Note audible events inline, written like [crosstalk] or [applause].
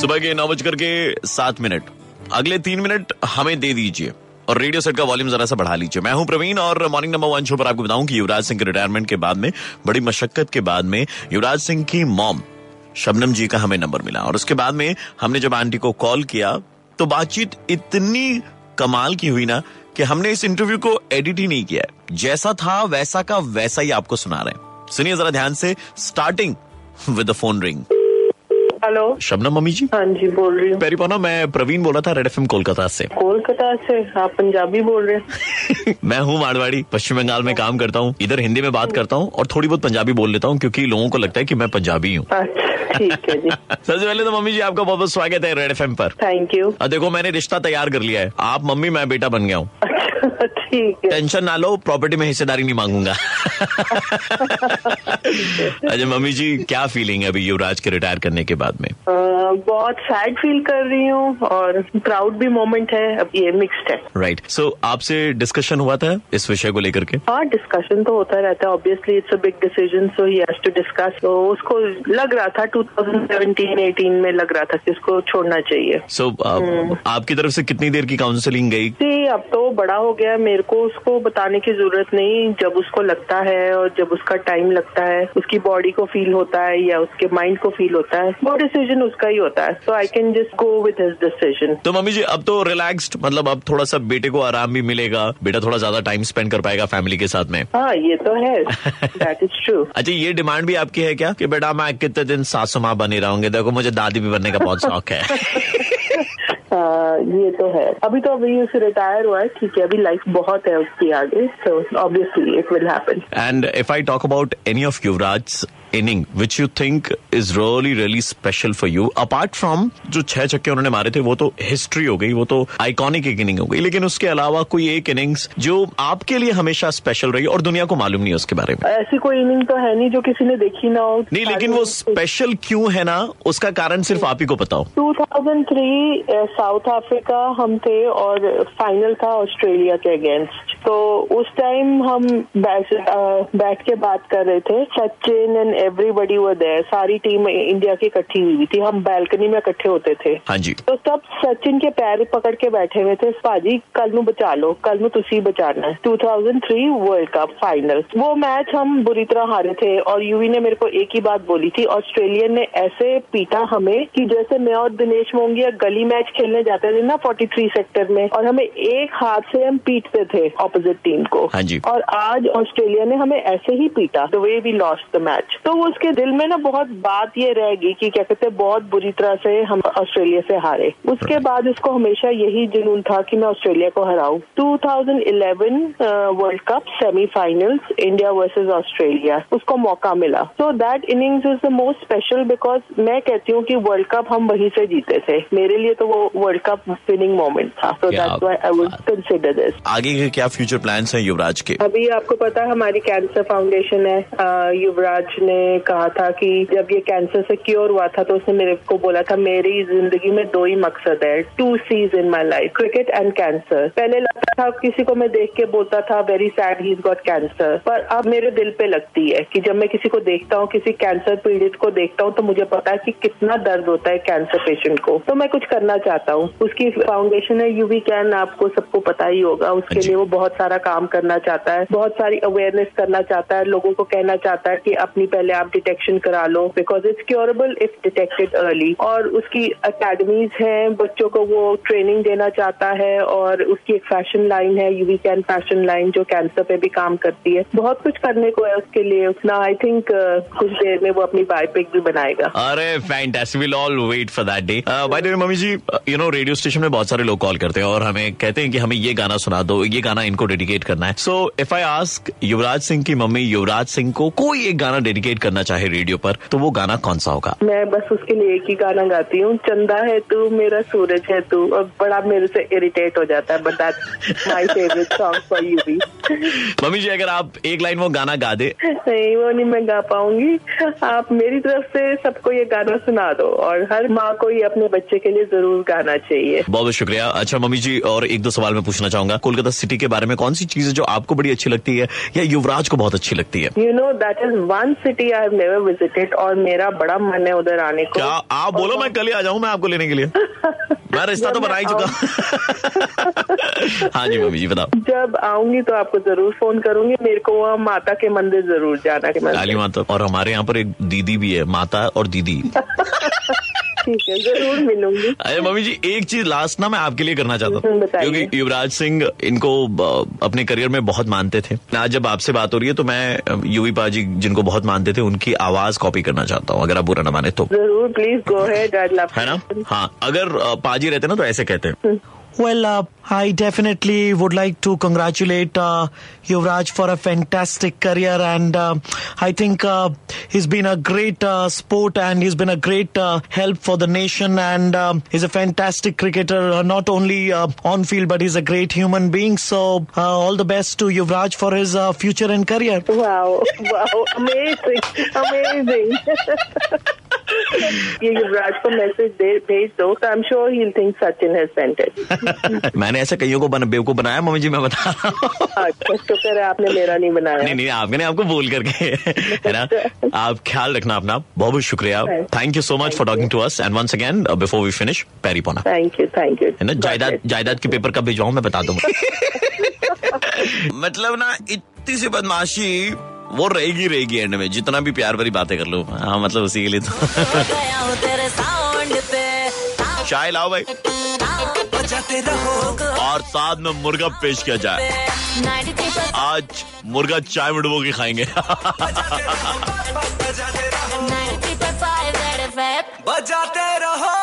सुबह के नौ बजकर के सात मिनट। अगले तीन मिनट हमें दे दीजिए और रेडियो सेट का वॉल्यूम जरा सा बढ़ा लीजिए। मैं हूँ प्रवीण और मॉर्निंग नंबर वन शो पर आपको बताऊँ कि युवराज सिंह के रिटायरमेंट के बाद में, बड़ी मशक्कत के बाद में युवराज सिंह की मॉम शबनम जी का हमें नंबर मिला। और उसके बाद में हमने जब आंटी को कॉल किया तो बातचीत इतनी कमाल की हुई ना कि हमने इस इंटरव्यू को एडिट ही नहीं किया जैसा था, वैसा का वैसा ही आपको सुना रहे हैं। सुनिए जरा ध्यान से starting with the phone ring hello Shabnam mummy ji. हाँ जी बोल रही हूँ। पेरीपोना मैं प्रवीण बोला था रेड एफएम कोलकाता से। [laughs] कोलकाता से? आप पंजाबी बोल रहे हैं? मैं हूँ मारवाड़ी पश्चिम बंगाल में काम करता हूँ। इधर हिंदी में बात करता हूँ और थोड़ी बहुत पंजाबी बोल लेता हूँ क्योंकि लोगों को लगता है कि मैं पंजाबी हूँ। अच्छा [laughs] सबसे पहले तो मम्मी जी आपका बहुत बहुत स्वागत है रेड एफ़ पर। थैंक यू देखो मैंने रिश्ता तैयार कर लिया है। आप मम्मी मैं बेटा बन गया हूँ। अच्छा ठीक है। टेंशन ना लो प्रॉपर्टी में हिस्सेदारी नहीं मांगूँगा। अच्छा मम्मी जी क्या फीलिंग है अभी युवराज के रिटायर करने के बाद में? बहुत सैड फील कर रही हूँ और प्राउड भी मोमेंट है अब ये मिक्स्ड है। राइट सो आपसे डिस्कशन हुआ था इस विषय को लेकर के? हाँ डिस्कशन तो होता रहता है obviously it's a big decision so he has to discuss तो उसको लग रहा था 2017 18 में लग रहा था कि उसको छोड़ना चाहिए। सो so, आप, आपकी तरफ़ से कितनी देर की काउंसलिंग गई? जी अब तो बड़ा हो गया मेरे को उसको बताने की ज़रूरत नहीं जब उसको लगता है और जब उसका टाइम लगता है उसकी बॉडी को फील होता है या उसके माइंड को फील होता है वो डिसीज़न उसका ही होता है। So I can just go with his decision तो मम्मी जी अब तो रिलैक्स्ड मतलब अब थोड़ा सा बेटे को आराम भी मिलेगा बेटा थोड़ा ज़्यादा टाइम स्पेंड कर पाएगा फैमिली के साथ में। हाँ ये तो है। दैट इज़ ट्रू अच्छा ये डिमांड भी आपकी है क्या? कि बेटा मैं कितने दिन सासू माँ बनी रहूँगी? देखो मुझे दादी भी बनने का बहुत शौक हाँ। [laughs] ये तो है। अभी तो अभी उसे रिटायर हुआ है ठीक है अभी लाइफ बहुत है उसकी आगे so obviously it will happen and if I talk about any of Yuvraj inning which you think is really really special for you apart from जो छह छक्के उन्होंने मारे थे वो तो हिस्ट्री हो गई वो तो आइकॉनिक एक इनिंग हो गई। लेकिन उसके अलावा कोई एक इनिंग्स जो आपके लिए हमेशा स्पेशल रही और दुनिया को मालूम नहीं उसके बारे में। ऐसी कोई इनिंग तो है नहीं जो किसी ने देखी ना हो। नहीं लेकिन वो स्पेशल क्यों है ना उसका कारण सिर्फ़ आप ही को पता हो 2003 साउथ अफ्रीका हम थे और फाइनल था ऑस्ट्रेलिया के अगेंस्ट तो उस टाइम हम बैठ बैठ के बात कर रहे थे। Sachin and everybody were there सारी टीम इंडिया की इकट्ठी हुई थी। हम बैल्कनी में इकट्ठे होते थे। हाँ जी। तो सब सचिन के पैर पकड़ के बैठे हुए थे। भाजी कल नु बचा लो। कल नु तुसी बचाना है। 2003 वर्ल्ड कप फाइनल वो मैच हम बुरी तरह हारे थे और यूवी ने मेरे को एक ही बात बोली थी। ऑस्ट्रेलियन ने ऐसे पीटा हमें कि जैसे मैं और दिनेश मोंगिया गली मैच खेलने जाते थे ना 43 सेक्टर में और हमें एक हाथ से हम पीटते थे। ऑपोजिट टीम को हाँ जी। और आज ऑस्ट्रेलिया ने हमें ऐसे ही पीटा the way we lost the match तो उसके दिल में ना बहुत बात ये रहेगी कि क्या कहते हैं बहुत बुरी तरह से हम ऑस्ट्रेलिया से हारे। उसके बाद उसको हमेशा यही जुनून था कि मैं ऑस्ट्रेलिया को हराऊं। 2011 world cup semifinals India versus Australia उसको मौका मिला। So that innings is the most special because मैं कहती हूँ कि वर्ल्ड कप हम वहीं से जीते थे। मेरे लिए तो वो वर्ल्ड कप विनिंग मोमेंट था। So that's why I would consider this आगे क्या फ्यूचर प्लान्स हैं युवराज के? अभी आपको पता है हमारी कैंसर फाउंडेशन है। युवराज ने कहा था कि जब ये कैंसर से क्योर हुआ था तो उसने मेरे को बोला था मेरी ज़िंदगी में दो ही मकसद है two C's in my life cricket and cancer पहले लगता था किसी को मैं देख के बोलता था very sad he is got cancer पर अब मेरे दिल पे लगती है कि जब मैं किसी को देखता हूँ किसी कैंसर पीड़ित को देखता हूँ तो मुझे पता है कि कितना दर्द होता है कैंसर पेशेंट को। तो मैं कुछ करना चाहता हूँ। उसकी फाउंडेशन है यूवी कैन आपको सबको पता ही होगा। उसके लिए वो बहुत सारा काम करना चाहता है, बहुत सारी अवेयरनेस करना चाहता है, लोगों को कहना चाहता है कि अपनी पहले आप डिटेक्शन करा लो because it's curable if detected early और उसकी अकेडमीज हैं, बच्चों को वो ट्रेनिंग देना चाहता है और उसकी एक फ़ैशन लाइन है यूवी कैन फ़ैशन लाइन जो कैंसर पे भी काम करती है। बहुत कुछ करने को है उसके लिए। उतना आई थिंक कुछ देर में वो अपनी बायोपिक भी बनाएगा। अरे we'll all wait for that day by the way mummy ji you know radio station में बहुत सारे लोग कॉल करते हैं और हमें कहते हैं कि हमें ये गाना सुना दो, ये गाना इनको डेडिकेट करना है। So if I ask Yuvraj Singh की मम्मी युवराज सिंह को कोई एक गाना डेडिकेट करना चाहे रेडियो पर तो वो गाना कौन सा होगा? मैं बस उसके लिए एक ही गाना गाती हूँ चंदा है तू मेरा सूरज है तू। और बड़ा मेरे से इरिटेट हो जाता है but my favourite song for you भी। मम्मी जी अगर आप एक लाइन वो गाना गा दे। नहीं वो नहीं मैं गा पाऊँगी। आप मेरी तरफ़ से सबको ये गाना सुना दो और हर माँ को ये अपने बच्चे के लिए ज़रूर गाना चाहिए। बहुत बहुत शुक्रिया। अच्छा मम्मी जी और एक दो सवाल मैं पूछना चाहूँगा। कोलकाता सिटी के बारे में में कौन सी चीज़ है जो आपको बड़ी अच्छी लगती है या युवराज को बहुत अच्छी लगती है? You know that is one city I have never visited और मेरा बड़ा मन है उधर आने को। क्या? आप बोलो मैं कल ही आ जाऊँ मैं आपको लेने के लिए। मैं रिश्ता तो बना ही चुका। हाँ जी मम्मी जी बताओ। जब आऊँगी तो आपको ज़रूर फ़ोन करूँगी। मेरे को वहाँ माता के मंदिर ज़रूर जाना के काली माता और हमारे यहाँ पर एक दीदी भी है माता और दीदी। ठीक है ज़रूर मिलूँगी। अरे मम्मी जी एक चीज़ लास्ट ना मैं आपके लिए करना चाहता हूँ। हम्म, क्योंकि युवराज सिंह इनको अपने करियर में बहुत मानते थे। आज जब आपसे बात हो रही है तो मैं यूवी पा पाजी जिनको बहुत मानते थे उनकी आवाज़ कॉपी करना चाहता हूँ अगर आप बुरा ना माने तो। ज़रूर प्लीज़ गो हेड है ना? हाँ अगर पाजी रहते ना तो ऐसे कहते हैं। Well, uh, I definitely would like to congratulate uh, Yuvraj for a fantastic career, and uh, I think uh, he's been a great uh, sport and he's been a great uh, help for the nation, and um, he's a fantastic cricketer, uh, not only on field but he's a great human being. So, all the best to Yuvraj for his future and career. Wow, [laughs] wow, amazing, amazing. [laughs] [laughs] ये युवराज को message भेज दो I am sure he think Sachin has sent it मैंने ऐसे कईयों को बन, बेवकूफ़ बनाया मम्मी जी मैं बता रहा हूँ। अच्छा शुक्र है आपने मेरा नहीं बनाया। नहीं नहीं आपने आपको बोल करके है ना? आप ख्याल रखना अपना बहुत बहुत शुक्रिया। Thank you so much for talking to us and once again before we finish पैरी पोना थैंक यू थैंक यू है ना? जायदाद जायदाद के पेपर कब भिजवाऊं मैं बता दूँगा। [laughs] मतलब ना इतनी सी बदमाशी वो रहेगी रहेगी एंड में। जितना भी प्यार भरी बातें कर लो। हाँ मतलब उसी के लिए तो। चाय लाओ भाई। और साथ में मुर्गा पेश किया जाए। आज मुर्गा चाय में डुबो के खाएँगे। बजाते रहो 93.5 रेड एफएम बजाते रहो।